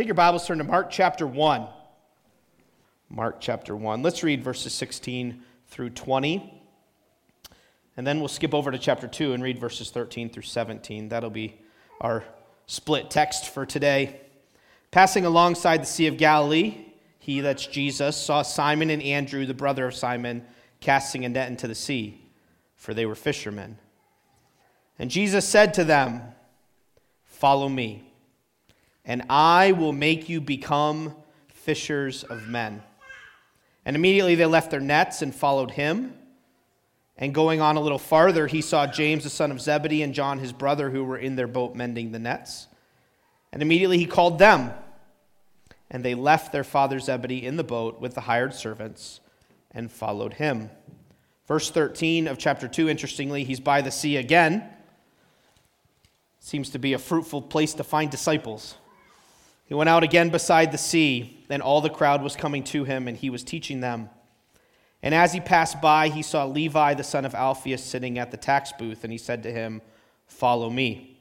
Take your Bibles, turn to Mark chapter 1. Mark chapter 1. Let's read verses 16 through 20. And then we'll skip over to chapter 2 and read verses 13 through 17. That'll be our split text for today. Passing alongside the Sea of Galilee, he, that's Jesus, saw Simon and Andrew, the brother of Simon, casting a net into the sea, for they were fishermen. And Jesus said to them, Follow me, and I will make you become fishers of men. And immediately they left their nets and followed him. And going on a little farther, he saw James, the son of Zebedee, and John, his brother, who were in their boat mending the nets. And immediately he called them. And they left their father Zebedee in the boat with the hired servants and followed him. Verse 13 of chapter 2, interestingly, he's by the sea again. Seems to be a fruitful place to find disciples. He went out again beside the sea, and all the crowd was coming to him, and he was teaching them. And as he passed by, he saw Levi, the son of Alphaeus, sitting at the tax booth, and he said to him, Follow me.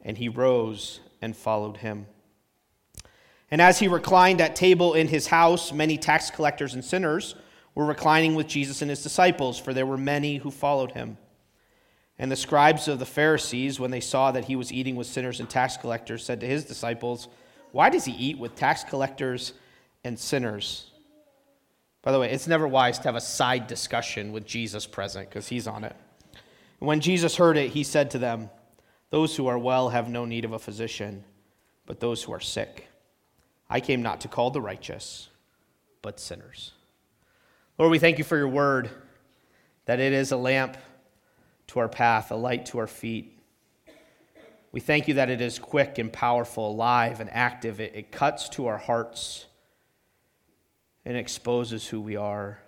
And he rose and followed him. And as he reclined at table in his house, many tax collectors and sinners were reclining with Jesus and his disciples, for there were many who followed him. And the scribes of the Pharisees, when they saw that he was eating with sinners and tax collectors, said to his disciples, Why does he eat with tax collectors and sinners? By the way, it's never wise to have a side discussion with Jesus present because he's on it. And when Jesus heard it, he said to them, Those who are well have no need of a physician, but those who are sick. I came not to call the righteous, but sinners. Lord, we thank you for your word, that it is a lamp to our path, a light to our feet. We thank you that it is quick and powerful, alive and active. It, it cuts to our hearts and exposes who we are.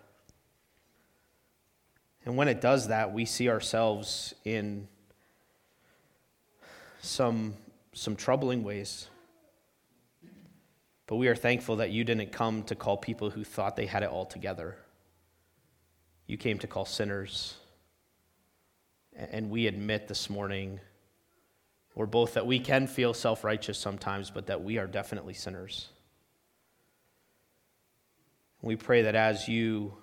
And when it does that, we see ourselves in some, some troubling ways. But we are thankful that you didn't come to call people who thought they had it all together. You came to call sinners. And we admit this morning, or both that we can feel self righteous sometimes, but that we are definitely sinners. We pray that as you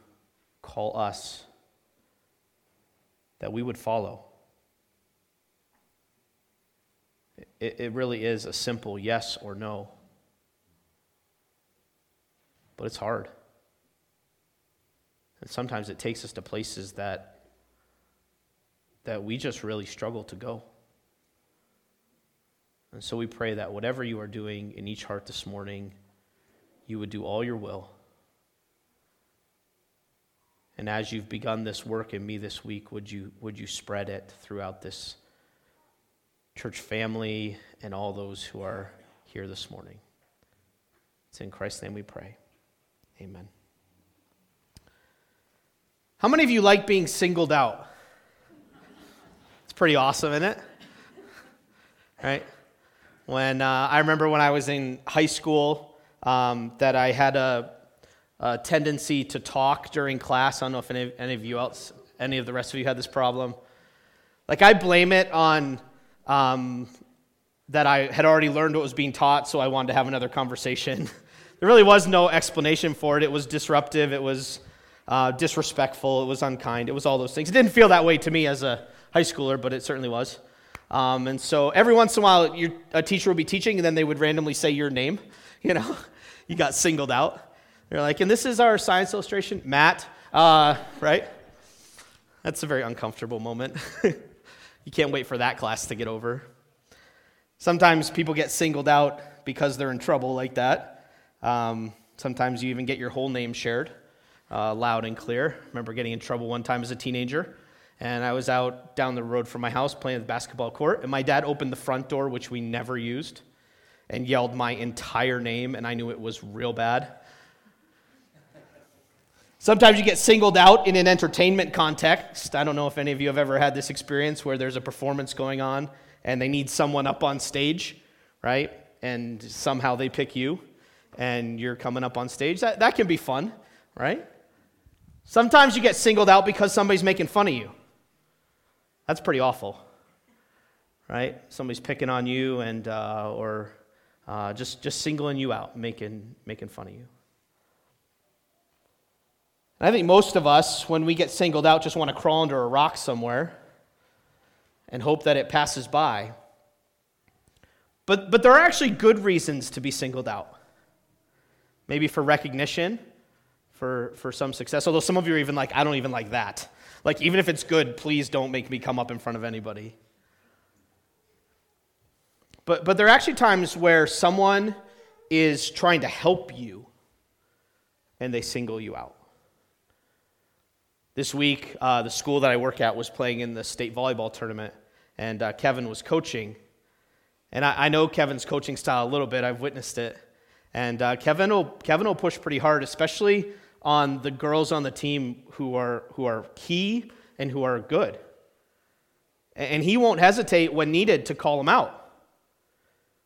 call us, that we would follow. It, it really is a simple yes or no but it's hard. And sometimes it takes us to places that, that we just really struggle to go. And so we pray that whatever you are doing in each heart this morning, you would do all your will. And as you've begun this work in me this week, would you, would you spread it throughout this church family and all those who are here this morning? It's in Christ's name we pray. Amen. How many of you like being singled out? It's pretty awesome, isn't it? Right? When uh, I remember when I was in high school, um, that I had a, a, tendency to talk during class. I don't know if any, any of you else, any of the rest of you had this problem. Like I blame it on um, that I had already learned what was being taught, so I wanted to have another conversation. There really was no explanation for it. It was disruptive, it was uh, disrespectful, it was unkind, it was all those things. It didn't feel that way to me as a high schooler, but it certainly was. Um, and so every once in a while, your, a teacher would be teaching, and then they would randomly say your name. You know, you got singled out. They're like, and this is our science illustration, Matt, uh, right? That's a very uncomfortable moment. you can't wait for that class to get over. Sometimes people get singled out because they're in trouble like that. Um, sometimes you even get your whole name shared uh, loud and clear. I remember getting in trouble one time as a teenager, and I was out down the road from my house playing at the basketball court, and my dad opened the front door, which we never used, and yelled my entire name, and I knew it was real bad. Sometimes you get singled out in an entertainment context. I don't know if any of you have ever had this experience where there's a performance going on and they need someone up on stage, right? And somehow they pick you and you're coming up on stage. That, that can be fun, right? Sometimes you get singled out because somebody's making fun of you. That's pretty awful, right? Somebody's picking on you, and uh, or uh, just, just singling you out, making, making fun of you. And I think most of us, when we get singled out, just want to crawl under a rock somewhere and hope that it passes by. But, but there are actually good reasons to be singled out. Maybe for recognition, for, for some success. Although some of you are even like, I don't even like that. Like, even if it's good, please don't make me come up in front of anybody. But, but there are actually times where someone is trying to help you and they single you out. This week, uh, the school that I work at was playing in the state volleyball tournament, and uh, Kevin was coaching. And I, I, know Kevin's coaching style a little bit, I've witnessed it. And uh, Kevin, will, Kevin will push pretty hard, especially on the girls on the team who are, who are key and who are good. And he won't hesitate when needed to call them out.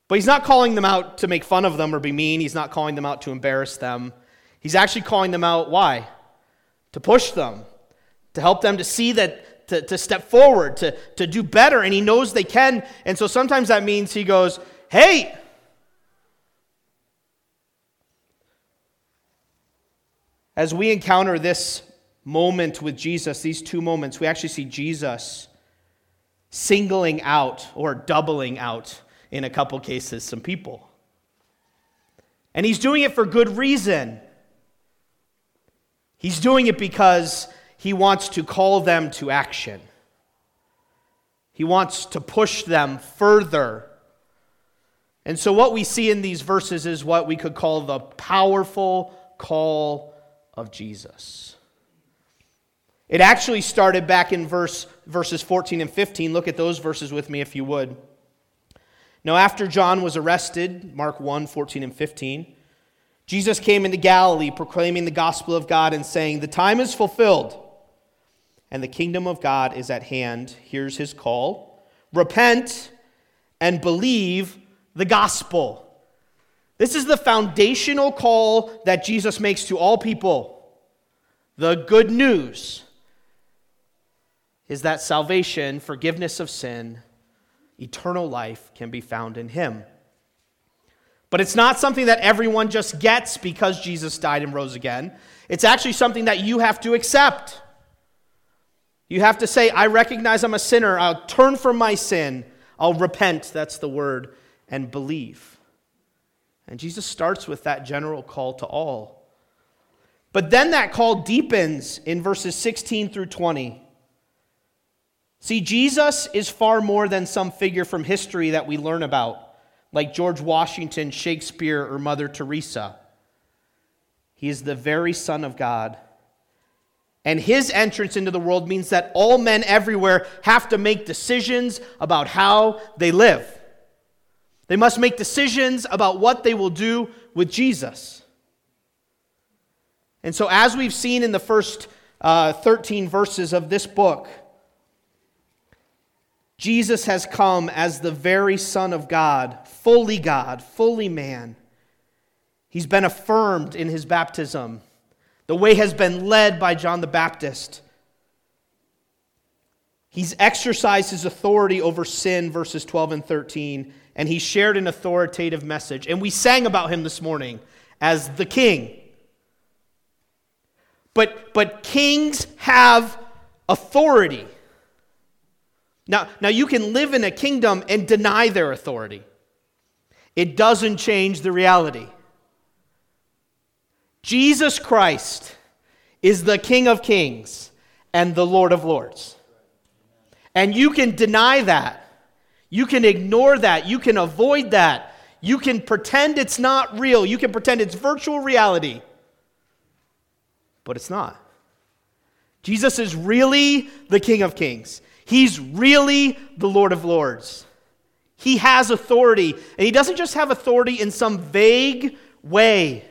But he's not calling them out to make fun of them or be mean. He's not calling them out to embarrass them. He's actually calling them out, why? To push them, to help them to see that, to, to step forward, to, to do better, and he knows they can. And so sometimes that means he goes, Hey, as we encounter this moment with Jesus, these two moments, we actually see Jesus singling out or doubling out, in a couple cases, some people. And he's doing it for good reason. He's doing it because he wants to call them to action. He wants to push them further. And so, what we see in these verses is what we could call the powerful call of Jesus. It actually started back in verse, verses 14 and 15. Look at those verses with me if you would. Now, after John was arrested, Mark 1 14 and 15, Jesus came into Galilee proclaiming the gospel of God and saying, The time is fulfilled and the kingdom of God is at hand. Here's his call repent and believe the gospel. This is the foundational call that Jesus makes to all people. The good news is that salvation, forgiveness of sin, eternal life can be found in him. But it's not something that everyone just gets because Jesus died and rose again. It's actually something that you have to accept. You have to say, I recognize I'm a sinner. I'll turn from my sin. I'll repent, that's the word, and believe. And Jesus starts with that general call to all. But then that call deepens in verses 16 through 20. See, Jesus is far more than some figure from history that we learn about like George Washington, Shakespeare, or Mother Teresa. He is the very Son of God. And his entrance into the world means that all men everywhere have to make decisions about how they live. They must make decisions about what they will do with Jesus. And so, as we've seen in the first uh, 13 verses of this book, Jesus has come as the very Son of God, fully God, fully man. He's been affirmed in his baptism. The way has been led by John the Baptist. He's exercised his authority over sin, verses 12 and 13, and he shared an authoritative message. And we sang about him this morning as the king. But, but kings have authority. Now, now, you can live in a kingdom and deny their authority. It doesn't change the reality. Jesus Christ is the King of kings and the Lord of lords. And you can deny that. You can ignore that. You can avoid that. You can pretend it's not real. You can pretend it's virtual reality. But it's not. Jesus is really the King of kings. He's really the Lord of Lords. He has authority, and he doesn't just have authority in some vague way,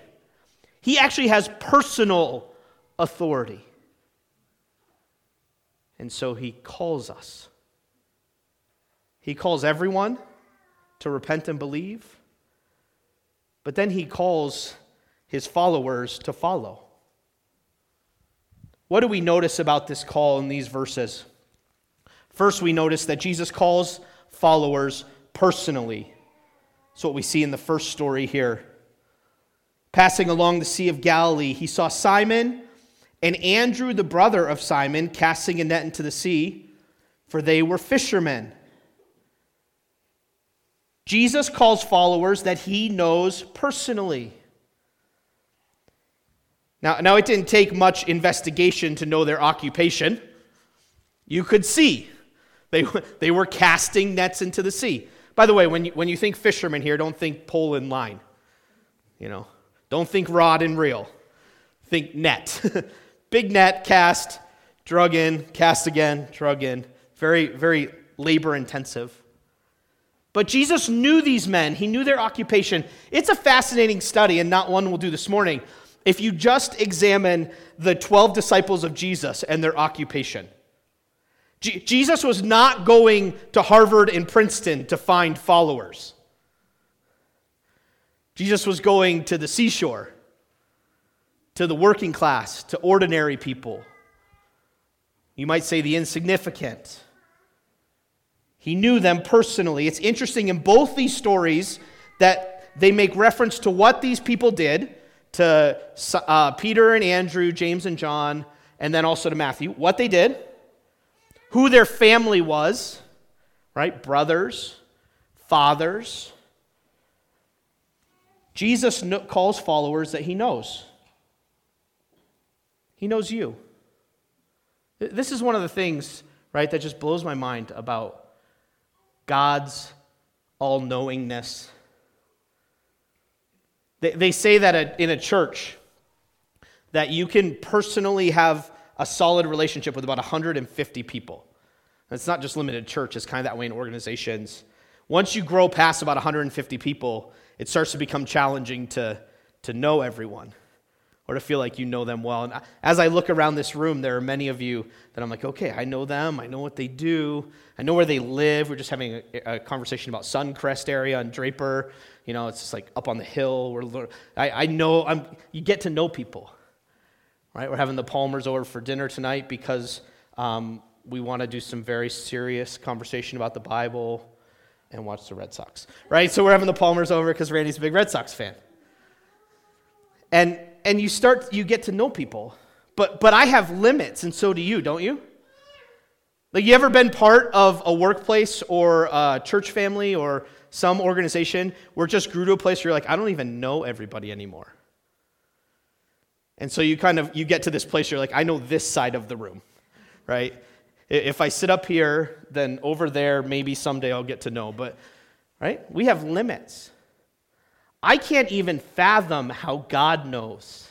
he actually has personal authority. And so he calls us. He calls everyone to repent and believe, but then he calls his followers to follow. What do we notice about this call in these verses? First, we notice that Jesus calls followers personally. That's what we see in the first story here. Passing along the Sea of Galilee, he saw Simon and Andrew, the brother of Simon, casting a net into the sea, for they were fishermen. Jesus calls followers that he knows personally. Now, now, it didn't take much investigation to know their occupation. You could see they, they were casting nets into the sea. By the way, when you, when you think fishermen here, don't think pole and line. You know, don't think rod and reel. Think net. Big net, cast, drug in, cast again, drug in. Very, very labor intensive. But Jesus knew these men, he knew their occupation. It's a fascinating study, and not one we'll do this morning. If you just examine the 12 disciples of Jesus and their occupation, G- Jesus was not going to Harvard and Princeton to find followers. Jesus was going to the seashore, to the working class, to ordinary people. You might say the insignificant. He knew them personally. It's interesting in both these stories that they make reference to what these people did to uh, Peter and Andrew, James and John, and then also to Matthew. What they did, who their family was, right? Brothers, fathers. Jesus calls followers that he knows. He knows you. This is one of the things, right, that just blows my mind about God's all knowingness. They, they say that in a church that you can personally have a solid relationship with about 150 people. And it's not just limited church, it's kind of that way in organizations. Once you grow past about 150 people, it starts to become challenging to, to know everyone or to feel like you know them well. And as I look around this room, there are many of you that I'm like, okay, I know them. I know what they do. I know where they live. We're just having a, a conversation about Suncrest area and Draper. You know, it's just like up on the hill. We're, I, I know, I'm, you get to know people right? We're having the Palmers over for dinner tonight because um, we want to do some very serious conversation about the Bible and watch the Red Sox, right? So we're having the Palmers over because Randy's a big Red Sox fan. And, and you start, you get to know people. But, but I have limits, and so do you, don't you? Like, you ever been part of a workplace or a church family or some organization where it just grew to a place where you're like, I don't even know everybody anymore? And so you kind of you get to this place you're like, I know this side of the room, right? If I sit up here, then over there maybe someday I'll get to know, but right? We have limits. I can't even fathom how God knows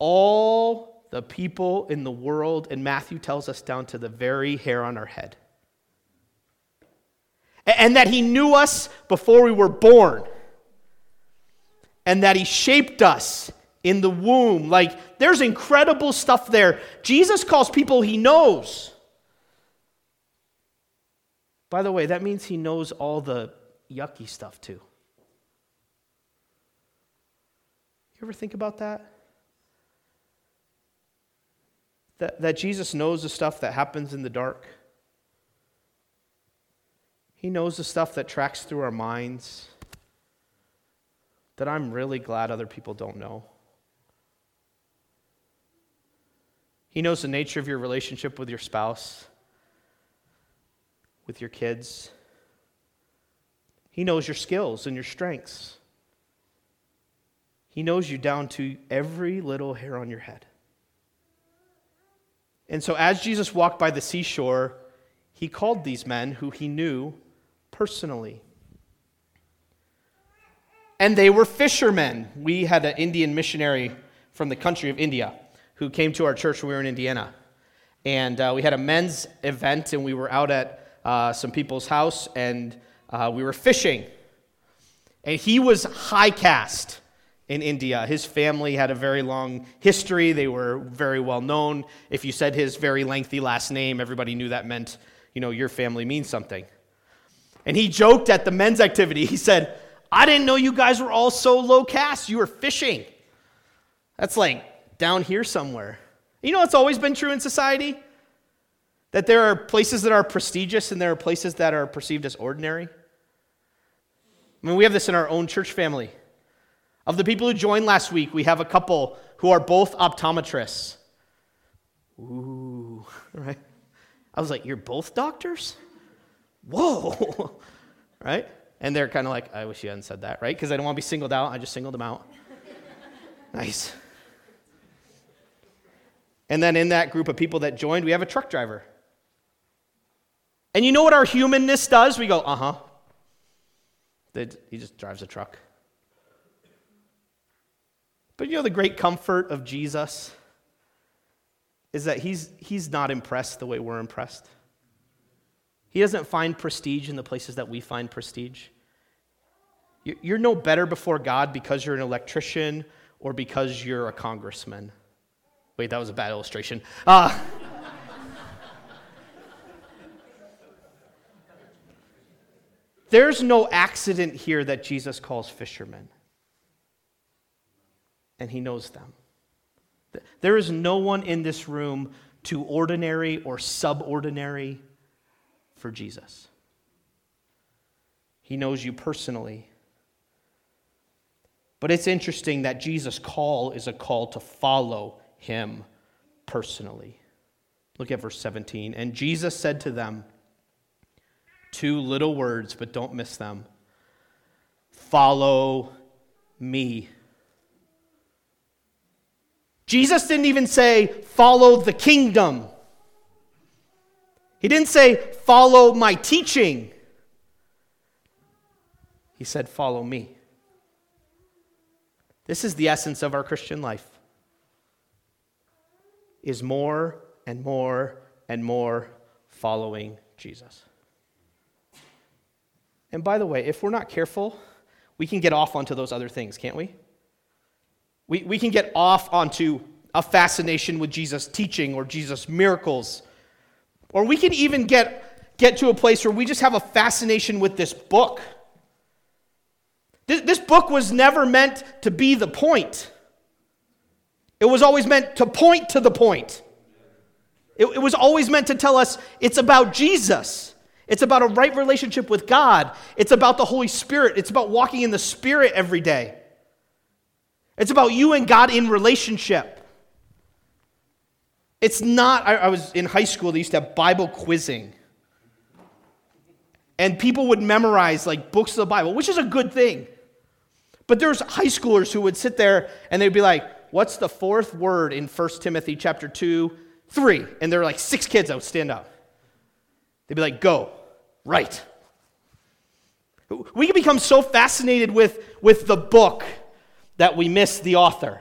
all the people in the world, and Matthew tells us down to the very hair on our head. And that he knew us before we were born, and that he shaped us in the womb. Like, there's incredible stuff there. Jesus calls people he knows. By the way, that means he knows all the yucky stuff too. You ever think about that? That, that Jesus knows the stuff that happens in the dark. He knows the stuff that tracks through our minds that I'm really glad other people don't know. He knows the nature of your relationship with your spouse, with your kids. He knows your skills and your strengths. He knows you down to every little hair on your head. And so, as Jesus walked by the seashore, he called these men who he knew personally. And they were fishermen. We had an Indian missionary from the country of India who came to our church when we were in Indiana. And uh, we had a men's event, and we were out at uh, some people's house, and uh, we were fishing. And he was high caste in India. His family had a very long history, they were very well known. If you said his very lengthy last name, everybody knew that meant, you know, your family means something. And he joked at the men's activity. He said, I didn't know you guys were all so low caste. You were fishing. That's like down here somewhere. You know, it's always been true in society that there are places that are prestigious and there are places that are perceived as ordinary. I mean, we have this in our own church family. Of the people who joined last week, we have a couple who are both optometrists. Ooh, right? I was like, You're both doctors? Whoa, right? And they're kind of like, I wish you hadn't said that, right? Because I don't want to be singled out. I just singled them out. nice. And then in that group of people that joined, we have a truck driver. And you know what our humanness does? We go, uh huh. He just drives a truck. But you know the great comfort of Jesus is that he's, he's not impressed the way we're impressed. He doesn't find prestige in the places that we find prestige. You're no better before God because you're an electrician or because you're a congressman. Wait, that was a bad illustration. Uh, there's no accident here that Jesus calls fishermen, and he knows them. There is no one in this room too ordinary or subordinary for Jesus. He knows you personally. But it's interesting that Jesus' call is a call to follow him personally. Look at verse 17. And Jesus said to them, two little words, but don't miss them follow me. Jesus didn't even say, follow the kingdom. He didn't say, follow my teaching. He said, follow me. This is the essence of our Christian life. Is more and more and more following Jesus. And by the way, if we're not careful, we can get off onto those other things, can't we? We, we can get off onto a fascination with Jesus' teaching or Jesus' miracles. Or we can even get, get to a place where we just have a fascination with this book. This, this book was never meant to be the point, it was always meant to point to the point. It, it was always meant to tell us it's about Jesus. It's about a right relationship with God. It's about the Holy Spirit. It's about walking in the Spirit every day. It's about you and God in relationship. It's not, I, I, was in high school, they used to have Bible quizzing. And people would memorize like books of the Bible, which is a good thing. But there's high schoolers who would sit there and they'd be like, What's the fourth word in 1 Timothy chapter 2? Three. And there were like six kids that would stand up. They'd be like, Go, right. We can become so fascinated with, with the book that we miss the author.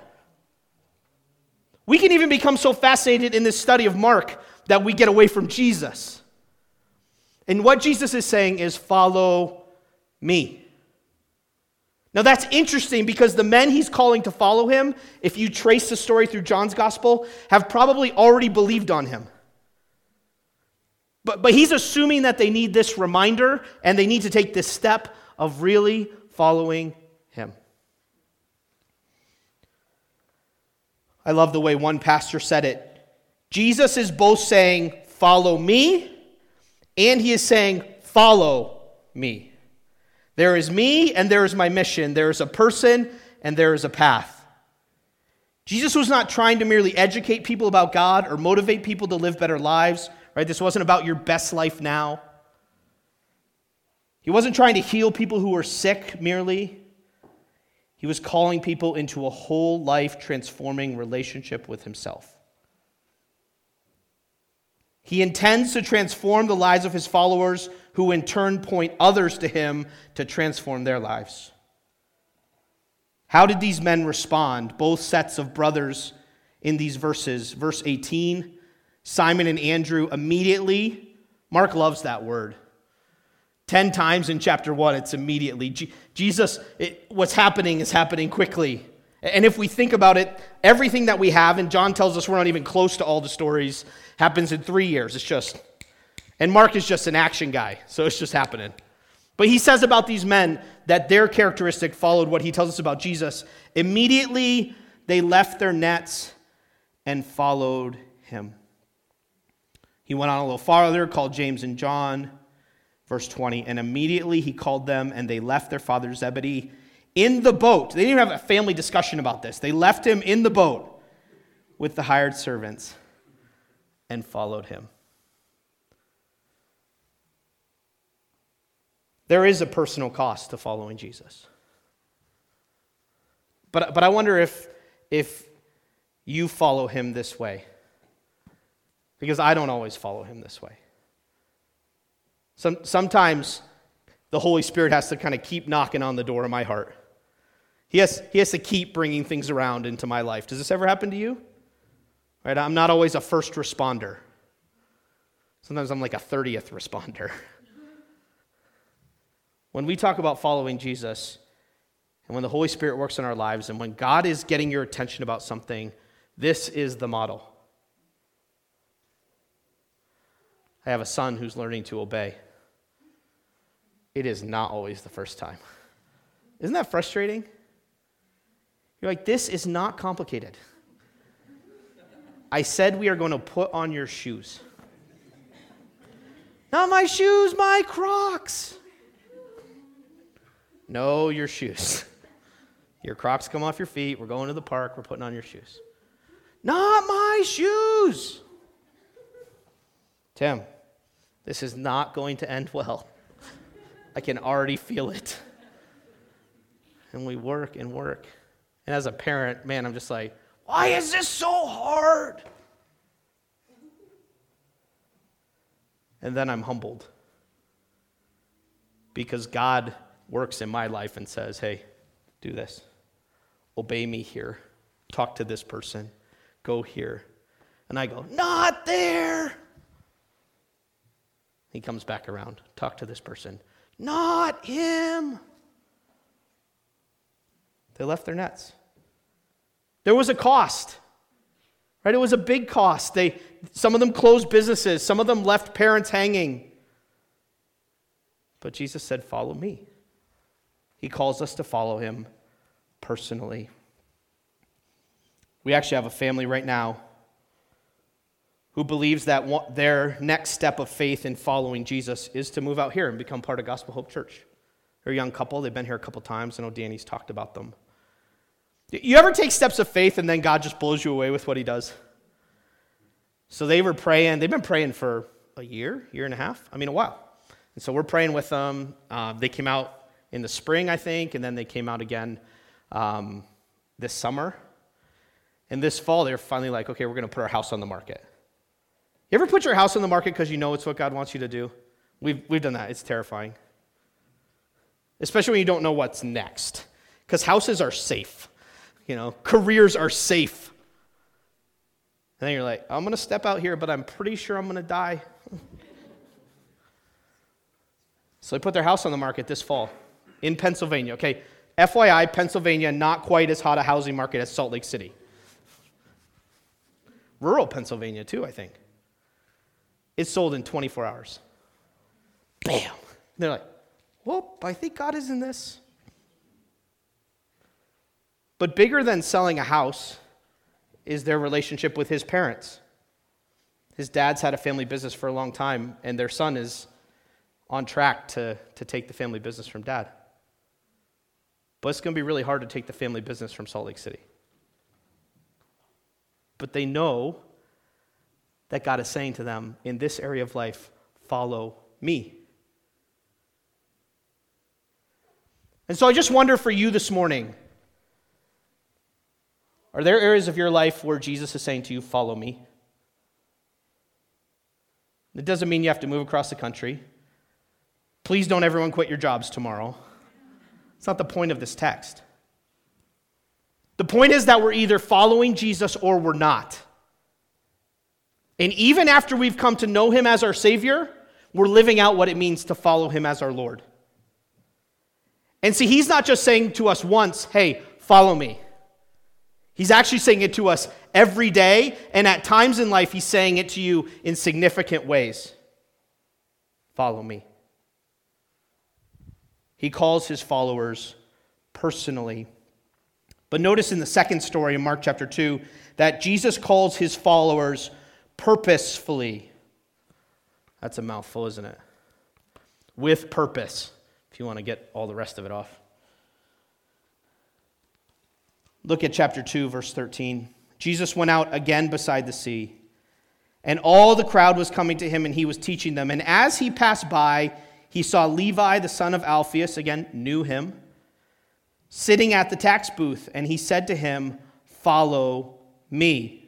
We can even become so fascinated in this study of Mark that we get away from Jesus. And what Jesus is saying is, follow me. Now that's interesting because the men he's calling to follow him, if you trace the story through John's gospel, have probably already believed on him. But, but he's assuming that they need this reminder and they need to take this step of really following him. I love the way one pastor said it. Jesus is both saying, Follow me, and he is saying, Follow me. There is me, and there is my mission. There is a person, and there is a path. Jesus was not trying to merely educate people about God or motivate people to live better lives, right? This wasn't about your best life now. He wasn't trying to heal people who were sick merely. He was calling people into a whole life transforming relationship with himself. He intends to transform the lives of his followers, who in turn point others to him to transform their lives. How did these men respond, both sets of brothers in these verses? Verse 18 Simon and Andrew immediately, Mark loves that word. 10 times in chapter 1, it's immediately. Jesus, it, what's happening is happening quickly. And if we think about it, everything that we have, and John tells us we're not even close to all the stories, happens in three years. It's just, and Mark is just an action guy, so it's just happening. But he says about these men that their characteristic followed what he tells us about Jesus. Immediately they left their nets and followed him. He went on a little farther, called James and John Verse 20, and immediately he called them, and they left their father Zebedee in the boat. They didn't even have a family discussion about this. They left him in the boat with the hired servants and followed him. There is a personal cost to following Jesus. But, but I wonder if, if you follow him this way. Because I don't always follow him this way. Some, sometimes the Holy Spirit has to kind of keep knocking on the door of my heart. He has, he has to keep bringing things around into my life. Does this ever happen to you? Right? I'm not always a first responder. Sometimes I'm like a 30th responder. When we talk about following Jesus, and when the Holy Spirit works in our lives, and when God is getting your attention about something, this is the model. I have a son who's learning to obey. It is not always the first time. Isn't that frustrating? You're like, this is not complicated. I said we are going to put on your shoes. Not my shoes, my crocs. No, your shoes. Your crocs come off your feet. We're going to the park. We're putting on your shoes. Not my shoes. Tim, this is not going to end well. I can already feel it. And we work and work. And as a parent, man, I'm just like, why is this so hard? And then I'm humbled because God works in my life and says, hey, do this. Obey me here. Talk to this person. Go here. And I go, not there. He comes back around. Talk to this person. Not him. They left their nets. There was a cost. Right? It was a big cost. They some of them closed businesses, some of them left parents hanging. But Jesus said, "Follow me." He calls us to follow him personally. We actually have a family right now who believes that their next step of faith in following Jesus is to move out here and become part of Gospel Hope Church. They're a young couple. They've been here a couple times. I know Danny's talked about them. You ever take steps of faith and then God just blows you away with what he does? So they were praying. They've been praying for a year, year and a half. I mean, a while. And so we're praying with them. Uh, they came out in the spring, I think, and then they came out again um, this summer. And this fall, they're finally like, okay, we're going to put our house on the market. You ever put your house on the market because you know it's what God wants you to do? We've, we've done that. It's terrifying. Especially when you don't know what's next. Because houses are safe, you know, careers are safe. And then you're like, I'm going to step out here, but I'm pretty sure I'm going to die. so they put their house on the market this fall in Pennsylvania. Okay, FYI, Pennsylvania, not quite as hot a housing market as Salt Lake City. Rural Pennsylvania, too, I think. It's sold in 24 hours. Bam. They're like, whoop, I think God is in this. But bigger than selling a house is their relationship with his parents. His dad's had a family business for a long time, and their son is on track to, to take the family business from dad. But it's going to be really hard to take the family business from Salt Lake City. But they know that God is saying to them in this area of life, follow me. And so I just wonder for you this morning are there areas of your life where Jesus is saying to you, follow me? It doesn't mean you have to move across the country. Please don't everyone quit your jobs tomorrow. It's not the point of this text. The point is that we're either following Jesus or we're not. And even after we've come to know him as our Savior, we're living out what it means to follow him as our Lord. And see, he's not just saying to us once, hey, follow me. He's actually saying it to us every day, and at times in life, he's saying it to you in significant ways. Follow me. He calls his followers personally. But notice in the second story in Mark chapter 2 that Jesus calls his followers purposefully. That's a mouthful, isn't it? with purpose, if you want to get all the rest of it off. Look at chapter 2, verse 13. Jesus went out again beside the sea, and all the crowd was coming to him, and he was teaching them. And as he passed by, he saw Levi, the son of Alphaeus, again, knew him, sitting at the tax booth, and he said to him, Follow me.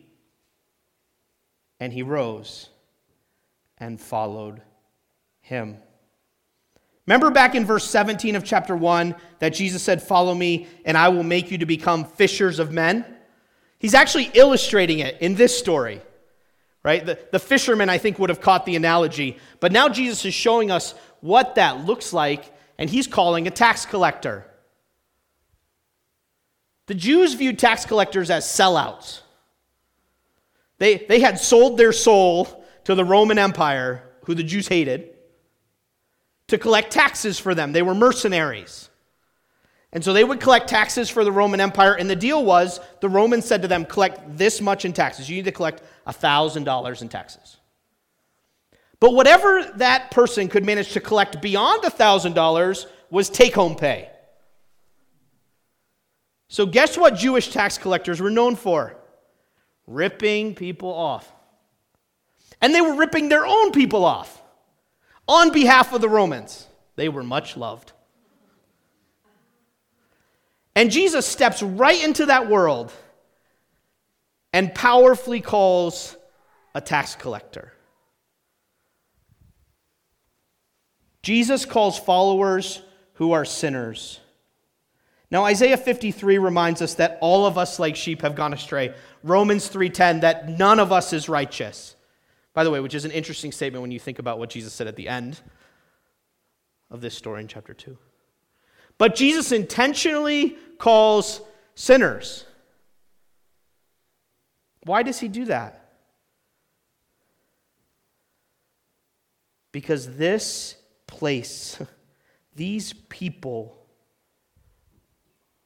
And he rose and followed him. Remember back in verse 17 of chapter 1 that Jesus said, Follow me, and I will make you to become fishers of men? He's actually illustrating it in this story, right? The, the fishermen, I think, would have caught the analogy. But now Jesus is showing us what that looks like, and he's calling a tax collector. The Jews viewed tax collectors as sellouts. They, they had sold their soul to the Roman Empire, who the Jews hated, to collect taxes for them. They were mercenaries. And so they would collect taxes for the Roman Empire, and the deal was the Romans said to them, collect this much in taxes. You need to collect $1,000 in taxes. But whatever that person could manage to collect beyond $1,000 was take home pay. So, guess what Jewish tax collectors were known for? Ripping people off. And they were ripping their own people off on behalf of the Romans. They were much loved. And Jesus steps right into that world and powerfully calls a tax collector. Jesus calls followers who are sinners. Now Isaiah 53 reminds us that all of us like sheep have gone astray. Romans 3:10 that none of us is righteous. By the way, which is an interesting statement when you think about what Jesus said at the end of this story in chapter 2. But Jesus intentionally calls sinners. Why does he do that? Because this place, these people,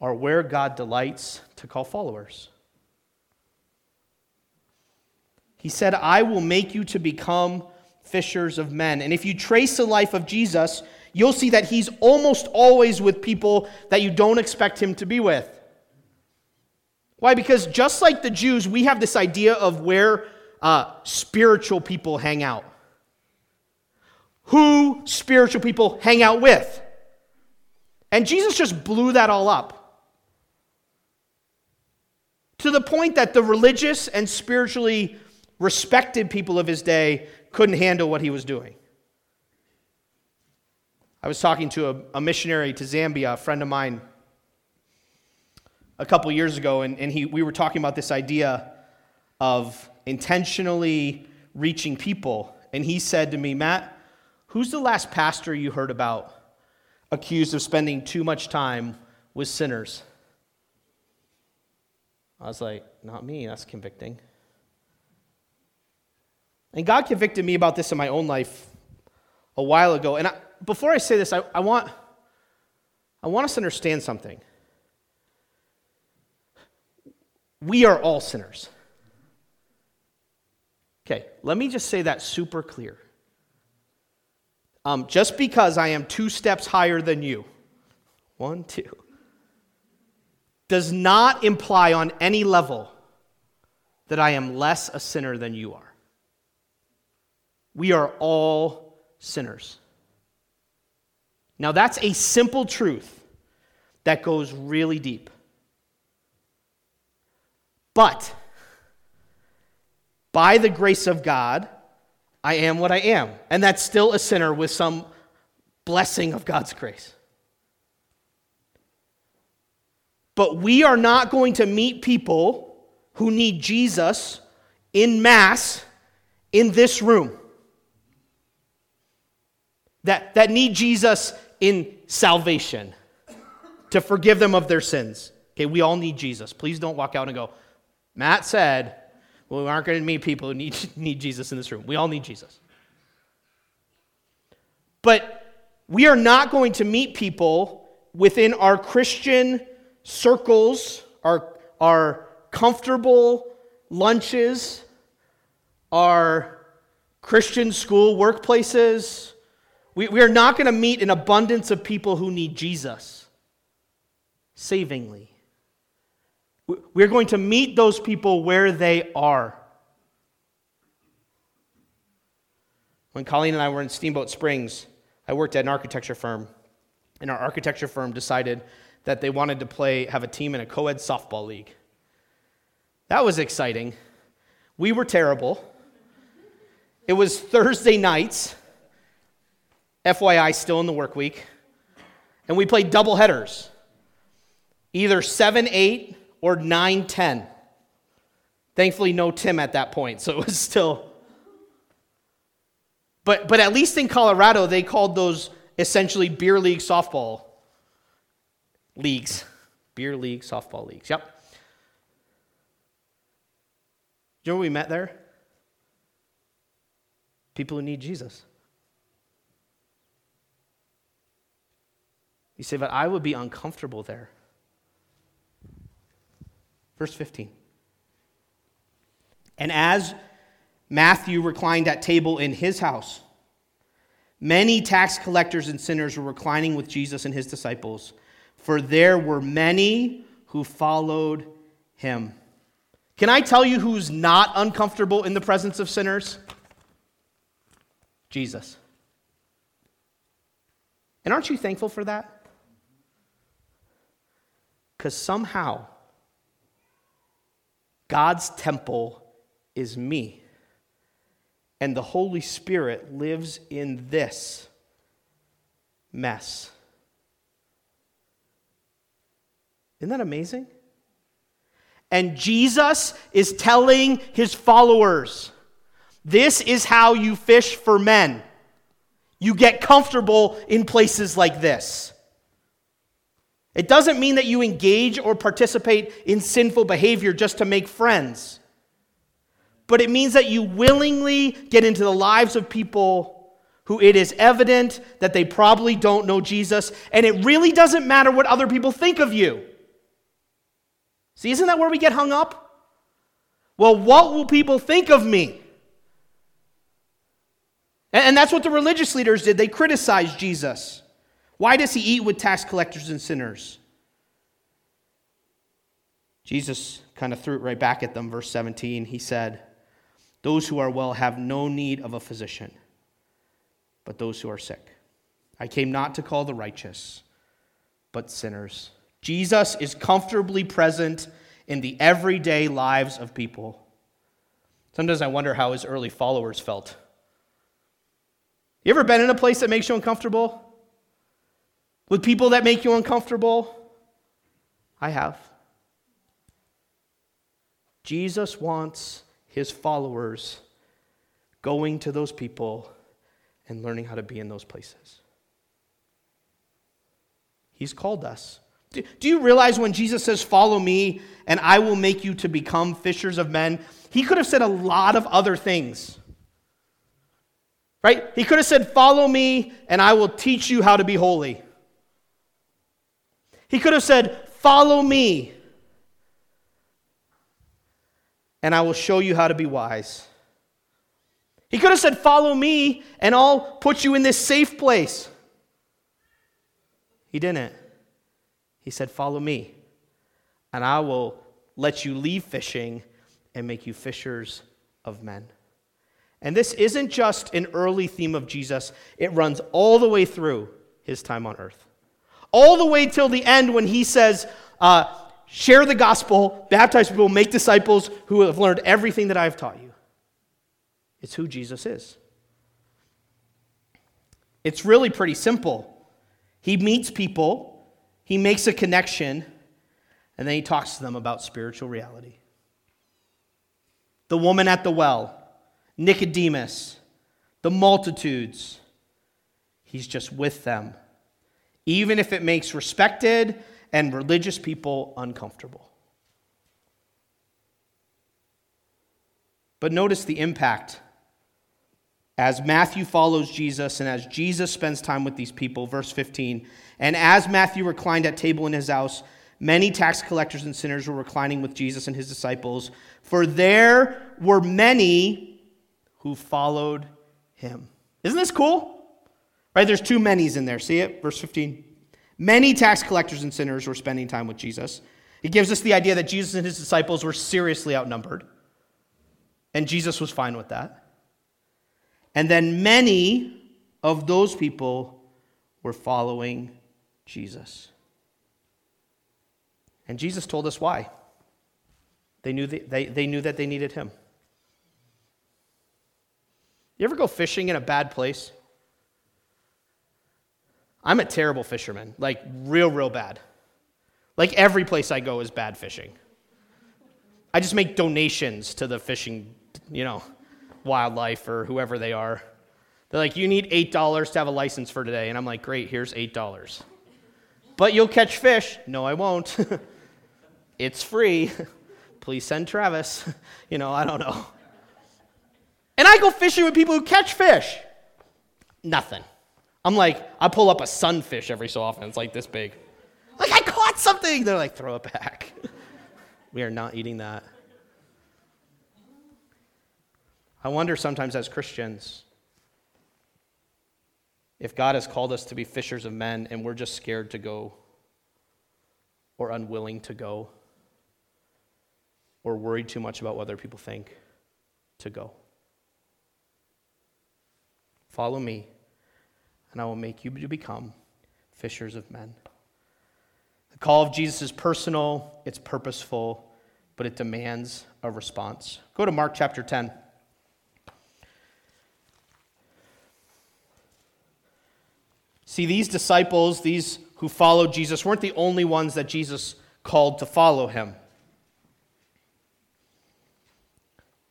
are where God delights to call followers. He said, I will make you to become fishers of men. And if you trace the life of Jesus, you'll see that he's almost always with people that you don't expect him to be with. Why? Because just like the Jews, we have this idea of where uh, spiritual people hang out. Who spiritual people hang out with. And Jesus just blew that all up. To the point that the religious and spiritually respected people of his day couldn't handle what he was doing. I was talking to a, a missionary to Zambia, a friend of mine, a couple years ago, and, and he, we were talking about this idea of intentionally reaching people. And he said to me, Matt, who's the last pastor you heard about accused of spending too much time with sinners? I was like, not me, that's convicting. And God convicted me about this in my own life a while ago. And I, before I say this, I, I, want, I want us to understand something. We are all sinners. Okay, let me just say that super clear. Um, just because I am two steps higher than you, one, two, does not imply on any level that I am less a sinner than you are. We are all sinners. Now, that's a simple truth that goes really deep. But by the grace of God, I am what I am. And that's still a sinner with some blessing of God's grace. But we are not going to meet people who need Jesus in mass in this room that, that need Jesus in salvation to forgive them of their sins. Okay, we all need Jesus. Please don't walk out and go, Matt said, well, we aren't going to meet people who need, need Jesus in this room. We all need Jesus. But we are not going to meet people within our Christian circles, our, our comfortable lunches, our Christian school workplaces, We, we are not going to meet an abundance of people who need Jesus savingly. We're going to meet those people where they are. When Colleen and I were in Steamboat Springs, I worked at an architecture firm, and our architecture firm decided that they wanted to play, have a team in a co ed softball league. That was exciting. We were terrible. It was Thursday nights, FYI, still in the work week, and we played double headers, either 7 8 or 9 10. Thankfully, no Tim at that point, so it was still. But, but at least in Colorado, they called those essentially beer league softball leagues. Beer league softball leagues. Yep. you know we met there? People who need Jesus. You say, but I would be uncomfortable there. Verse 15. And as Matthew reclined at table in his house, many tax collectors and sinners were reclining with Jesus and his disciples, for there were many who followed him. Can I tell you who's not uncomfortable in the presence of sinners? Jesus. And aren't you thankful for that? Because somehow, God's temple is me, and the Holy Spirit lives in this mess. Isn't that amazing? And Jesus is telling his followers this is how you fish for men. You get comfortable in places like this. It doesn't mean that you engage or participate in sinful behavior just to make friends, but it means that you willingly get into the lives of people who it is evident that they probably don't know Jesus, and it really doesn't matter what other people think of you. See, isn't that where we get hung up? Well, what will people think of me? And that's what the religious leaders did. They criticized Jesus. Why does he eat with tax collectors and sinners? Jesus kind of threw it right back at them. Verse 17, he said, Those who are well have no need of a physician, but those who are sick. I came not to call the righteous, but sinners. Jesus is comfortably present in the everyday lives of people. Sometimes I wonder how his early followers felt. You ever been in a place that makes you uncomfortable? With people that make you uncomfortable? I have. Jesus wants his followers going to those people and learning how to be in those places. He's called us. Do you realize when Jesus says, Follow me and I will make you to become fishers of men? He could have said a lot of other things. Right? He could have said, Follow me and I will teach you how to be holy. He could have said, Follow me and I will show you how to be wise. He could have said, Follow me and I'll put you in this safe place. He didn't. He said, Follow me, and I will let you leave fishing and make you fishers of men. And this isn't just an early theme of Jesus, it runs all the way through his time on earth. All the way till the end when he says, uh, Share the gospel, baptize people, make disciples who have learned everything that I have taught you. It's who Jesus is. It's really pretty simple. He meets people he makes a connection, and then he talks to them about spiritual reality. The woman at the well, Nicodemus, the multitudes, he's just with them, even if it makes respected and religious people uncomfortable. But notice the impact as Matthew follows Jesus and as Jesus spends time with these people, verse 15, and as Matthew reclined at table in his house, many tax collectors and sinners were reclining with Jesus and his disciples, for there were many who followed him. Isn't this cool? Right? There's two many's in there. See it? Verse 15. Many tax collectors and sinners were spending time with Jesus. It gives us the idea that Jesus and his disciples were seriously outnumbered. And Jesus was fine with that. And then many of those people were following Jesus. And Jesus told us why. They knew, they, they, they knew that they needed him. You ever go fishing in a bad place? I'm a terrible fisherman, like real, real bad. Like every place I go is bad fishing. I just make donations to the fishing, you know, wildlife or whoever they are. They're like, you need $8 to have a license for today. And I'm like, great, here's $8. But you'll catch fish. No, I won't. it's free. Please send Travis. You know, I don't know. And I go fishing with people who catch fish. Nothing. I'm like, I pull up a sunfish every so often. It's like this big. Like, I caught something. They're like, throw it back. we are not eating that. I wonder sometimes as Christians if God has called us to be fishers of men and we're just scared to go or unwilling to go or worried too much about what other people think to go. Follow me, and I will make you to become fishers of men. The call of Jesus is personal, it's purposeful, but it demands a response. Go to Mark chapter 10. See, these disciples, these who followed Jesus, weren't the only ones that Jesus called to follow him.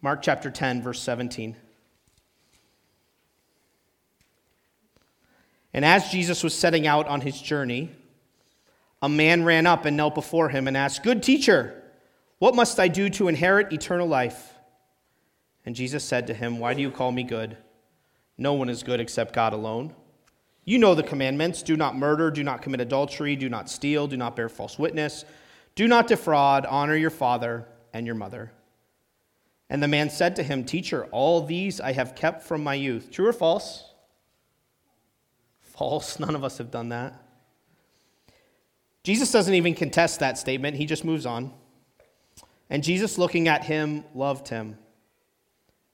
Mark chapter 10, verse 17. And as Jesus was setting out on his journey, a man ran up and knelt before him and asked, Good teacher, what must I do to inherit eternal life? And Jesus said to him, Why do you call me good? No one is good except God alone. You know the commandments do not murder, do not commit adultery, do not steal, do not bear false witness, do not defraud, honor your father and your mother. And the man said to him, Teacher, all these I have kept from my youth. True or false? False. None of us have done that. Jesus doesn't even contest that statement, he just moves on. And Jesus, looking at him, loved him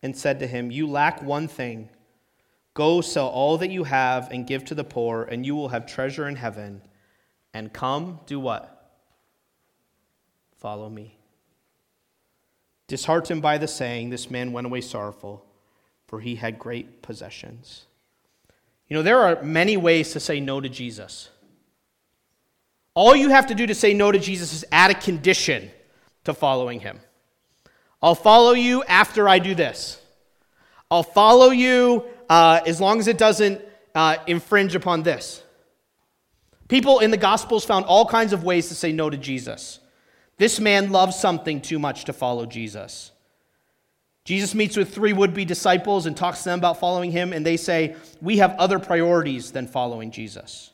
and said to him, You lack one thing. Go sell all that you have and give to the poor, and you will have treasure in heaven. And come, do what? Follow me. Disheartened by the saying, this man went away sorrowful, for he had great possessions. You know, there are many ways to say no to Jesus. All you have to do to say no to Jesus is add a condition to following him. I'll follow you after I do this. I'll follow you uh, as long as it doesn't uh, infringe upon this. People in the Gospels found all kinds of ways to say no to Jesus. This man loves something too much to follow Jesus. Jesus meets with three would be disciples and talks to them about following him, and they say, We have other priorities than following Jesus.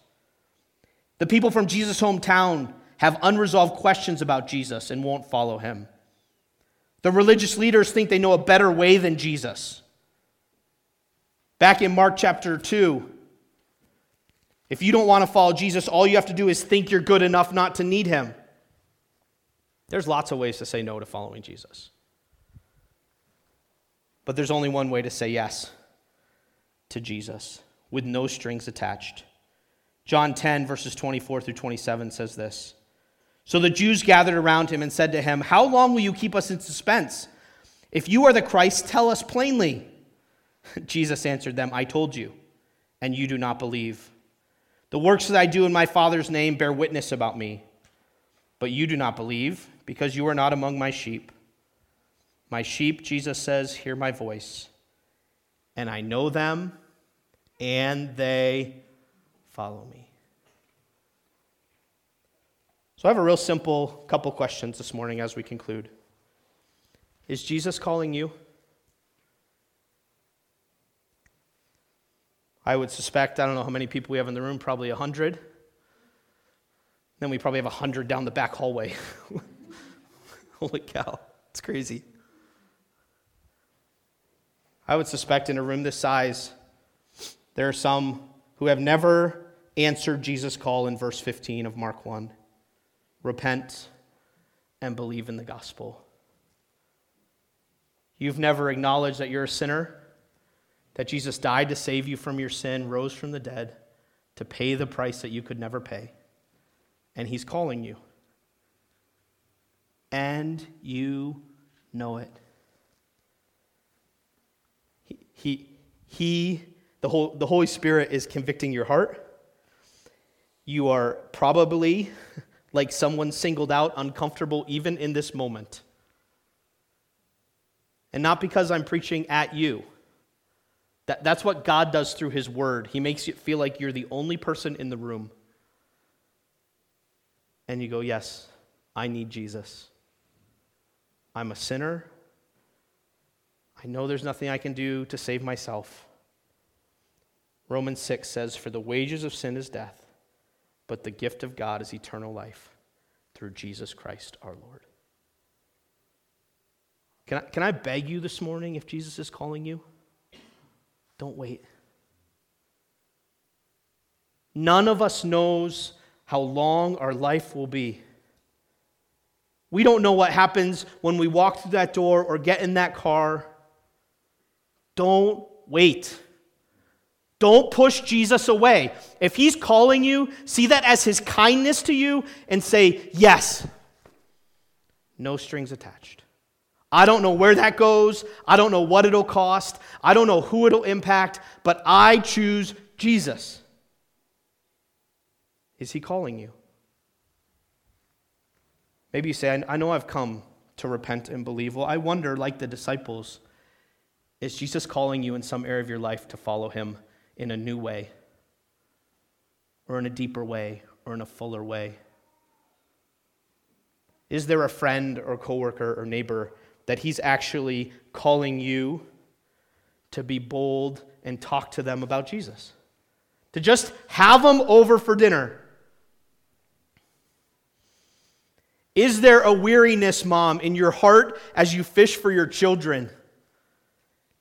The people from Jesus' hometown have unresolved questions about Jesus and won't follow him. The religious leaders think they know a better way than Jesus. Back in Mark chapter 2, if you don't want to follow Jesus, all you have to do is think you're good enough not to need him. There's lots of ways to say no to following Jesus. But there's only one way to say yes to Jesus with no strings attached. John 10, verses 24 through 27 says this So the Jews gathered around him and said to him, How long will you keep us in suspense? If you are the Christ, tell us plainly. Jesus answered them, I told you, and you do not believe. The works that I do in my Father's name bear witness about me, but you do not believe because you are not among my sheep. My sheep, Jesus says, hear my voice, and I know them, and they follow me. So I have a real simple couple questions this morning as we conclude. Is Jesus calling you? I would suspect, I don't know how many people we have in the room, probably 100. Then we probably have 100 down the back hallway. Holy cow, it's crazy. I would suspect in a room this size, there are some who have never answered Jesus' call in verse 15 of Mark 1 repent and believe in the gospel. You've never acknowledged that you're a sinner, that Jesus died to save you from your sin, rose from the dead to pay the price that you could never pay. And he's calling you. And you know it. He, he, he the, whole, the Holy Spirit is convicting your heart. You are probably like someone singled out, uncomfortable even in this moment. And not because I'm preaching at you. That, that's what God does through His Word. He makes you feel like you're the only person in the room. And you go, Yes, I need Jesus. I'm a sinner. I know there's nothing I can do to save myself. Romans 6 says, For the wages of sin is death, but the gift of God is eternal life through Jesus Christ our Lord. Can I, can I beg you this morning if Jesus is calling you? Don't wait. None of us knows how long our life will be. We don't know what happens when we walk through that door or get in that car. Don't wait. Don't push Jesus away. If he's calling you, see that as his kindness to you and say, yes. No strings attached. I don't know where that goes. I don't know what it'll cost. I don't know who it'll impact, but I choose Jesus. Is he calling you? Maybe you say, I know I've come to repent and believe. Well, I wonder, like the disciples, is Jesus calling you in some area of your life to follow him in a new way, or in a deeper way, or in a fuller way? Is there a friend or coworker or neighbor that he's actually calling you to be bold and talk to them about Jesus? To just have them over for dinner Is there a weariness, mom, in your heart as you fish for your children?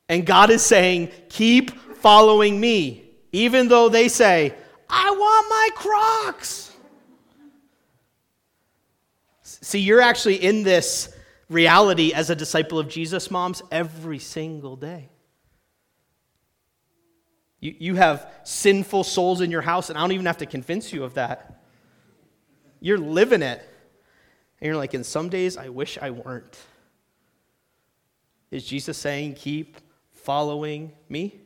And God is saying, keep following me, even though they say, I want my crocs. See, you're actually in this reality as a disciple of Jesus, moms, every single day. You, you have sinful souls in your house, and I don't even have to convince you of that. You're living it. And you're like, in some days, I wish I weren't. Is Jesus saying, keep following me?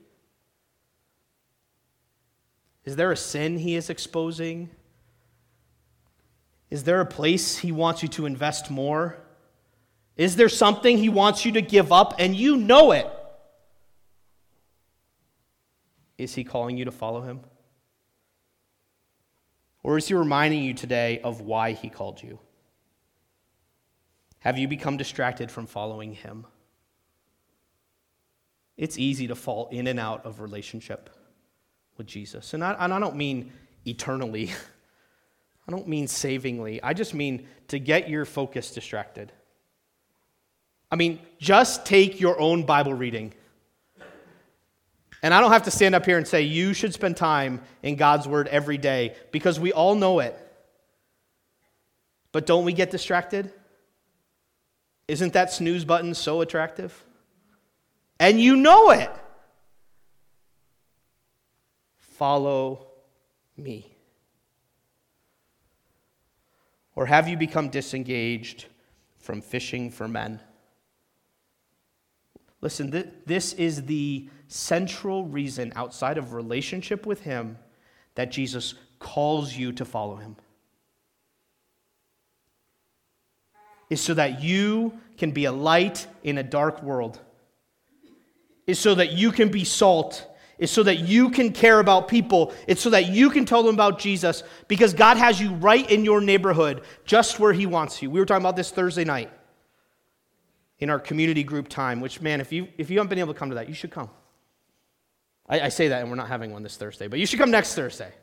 Is there a sin he is exposing? Is there a place he wants you to invest more? Is there something he wants you to give up and you know it? Is he calling you to follow him? Or is he reminding you today of why he called you? Have you become distracted from following Him? It's easy to fall in and out of relationship with Jesus. And I, and I don't mean eternally, I don't mean savingly. I just mean to get your focus distracted. I mean, just take your own Bible reading. And I don't have to stand up here and say, you should spend time in God's Word every day because we all know it. But don't we get distracted? Isn't that snooze button so attractive? And you know it. Follow me. Or have you become disengaged from fishing for men? Listen, th- this is the central reason outside of relationship with Him that Jesus calls you to follow Him. is so that you can be a light in a dark world, is so that you can be salt, is so that you can care about people, it's so that you can tell them about Jesus, because God has you right in your neighborhood, just where He wants you. We were talking about this Thursday night in our community group time, which, man, if you, if you haven't been able to come to that, you should come. I, I say that, and we're not having one this Thursday, but you should come next Thursday.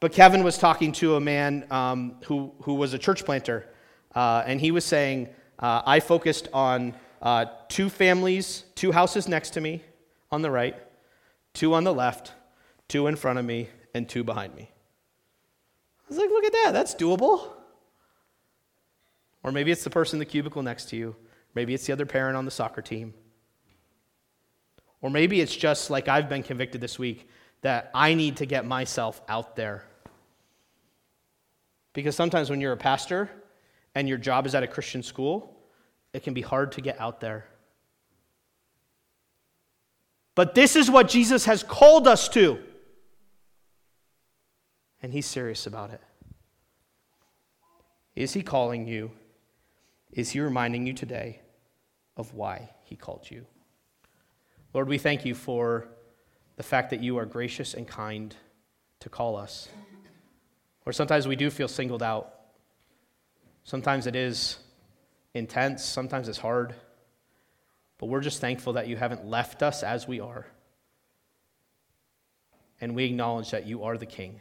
But Kevin was talking to a man um, who, who was a church planter, uh, and he was saying, uh, I focused on uh, two families, two houses next to me on the right, two on the left, two in front of me, and two behind me. I was like, look at that, that's doable. Or maybe it's the person in the cubicle next to you. Maybe it's the other parent on the soccer team. Or maybe it's just like I've been convicted this week that I need to get myself out there. Because sometimes when you're a pastor and your job is at a Christian school, it can be hard to get out there. But this is what Jesus has called us to. And he's serious about it. Is he calling you? Is he reminding you today of why he called you? Lord, we thank you for the fact that you are gracious and kind to call us. Or sometimes we do feel singled out. Sometimes it is intense, sometimes it's hard. But we're just thankful that you haven't left us as we are. And we acknowledge that you are the King.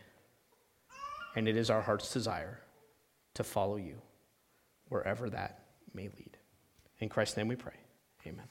And it is our heart's desire to follow you wherever that may lead. In Christ's name we pray. Amen.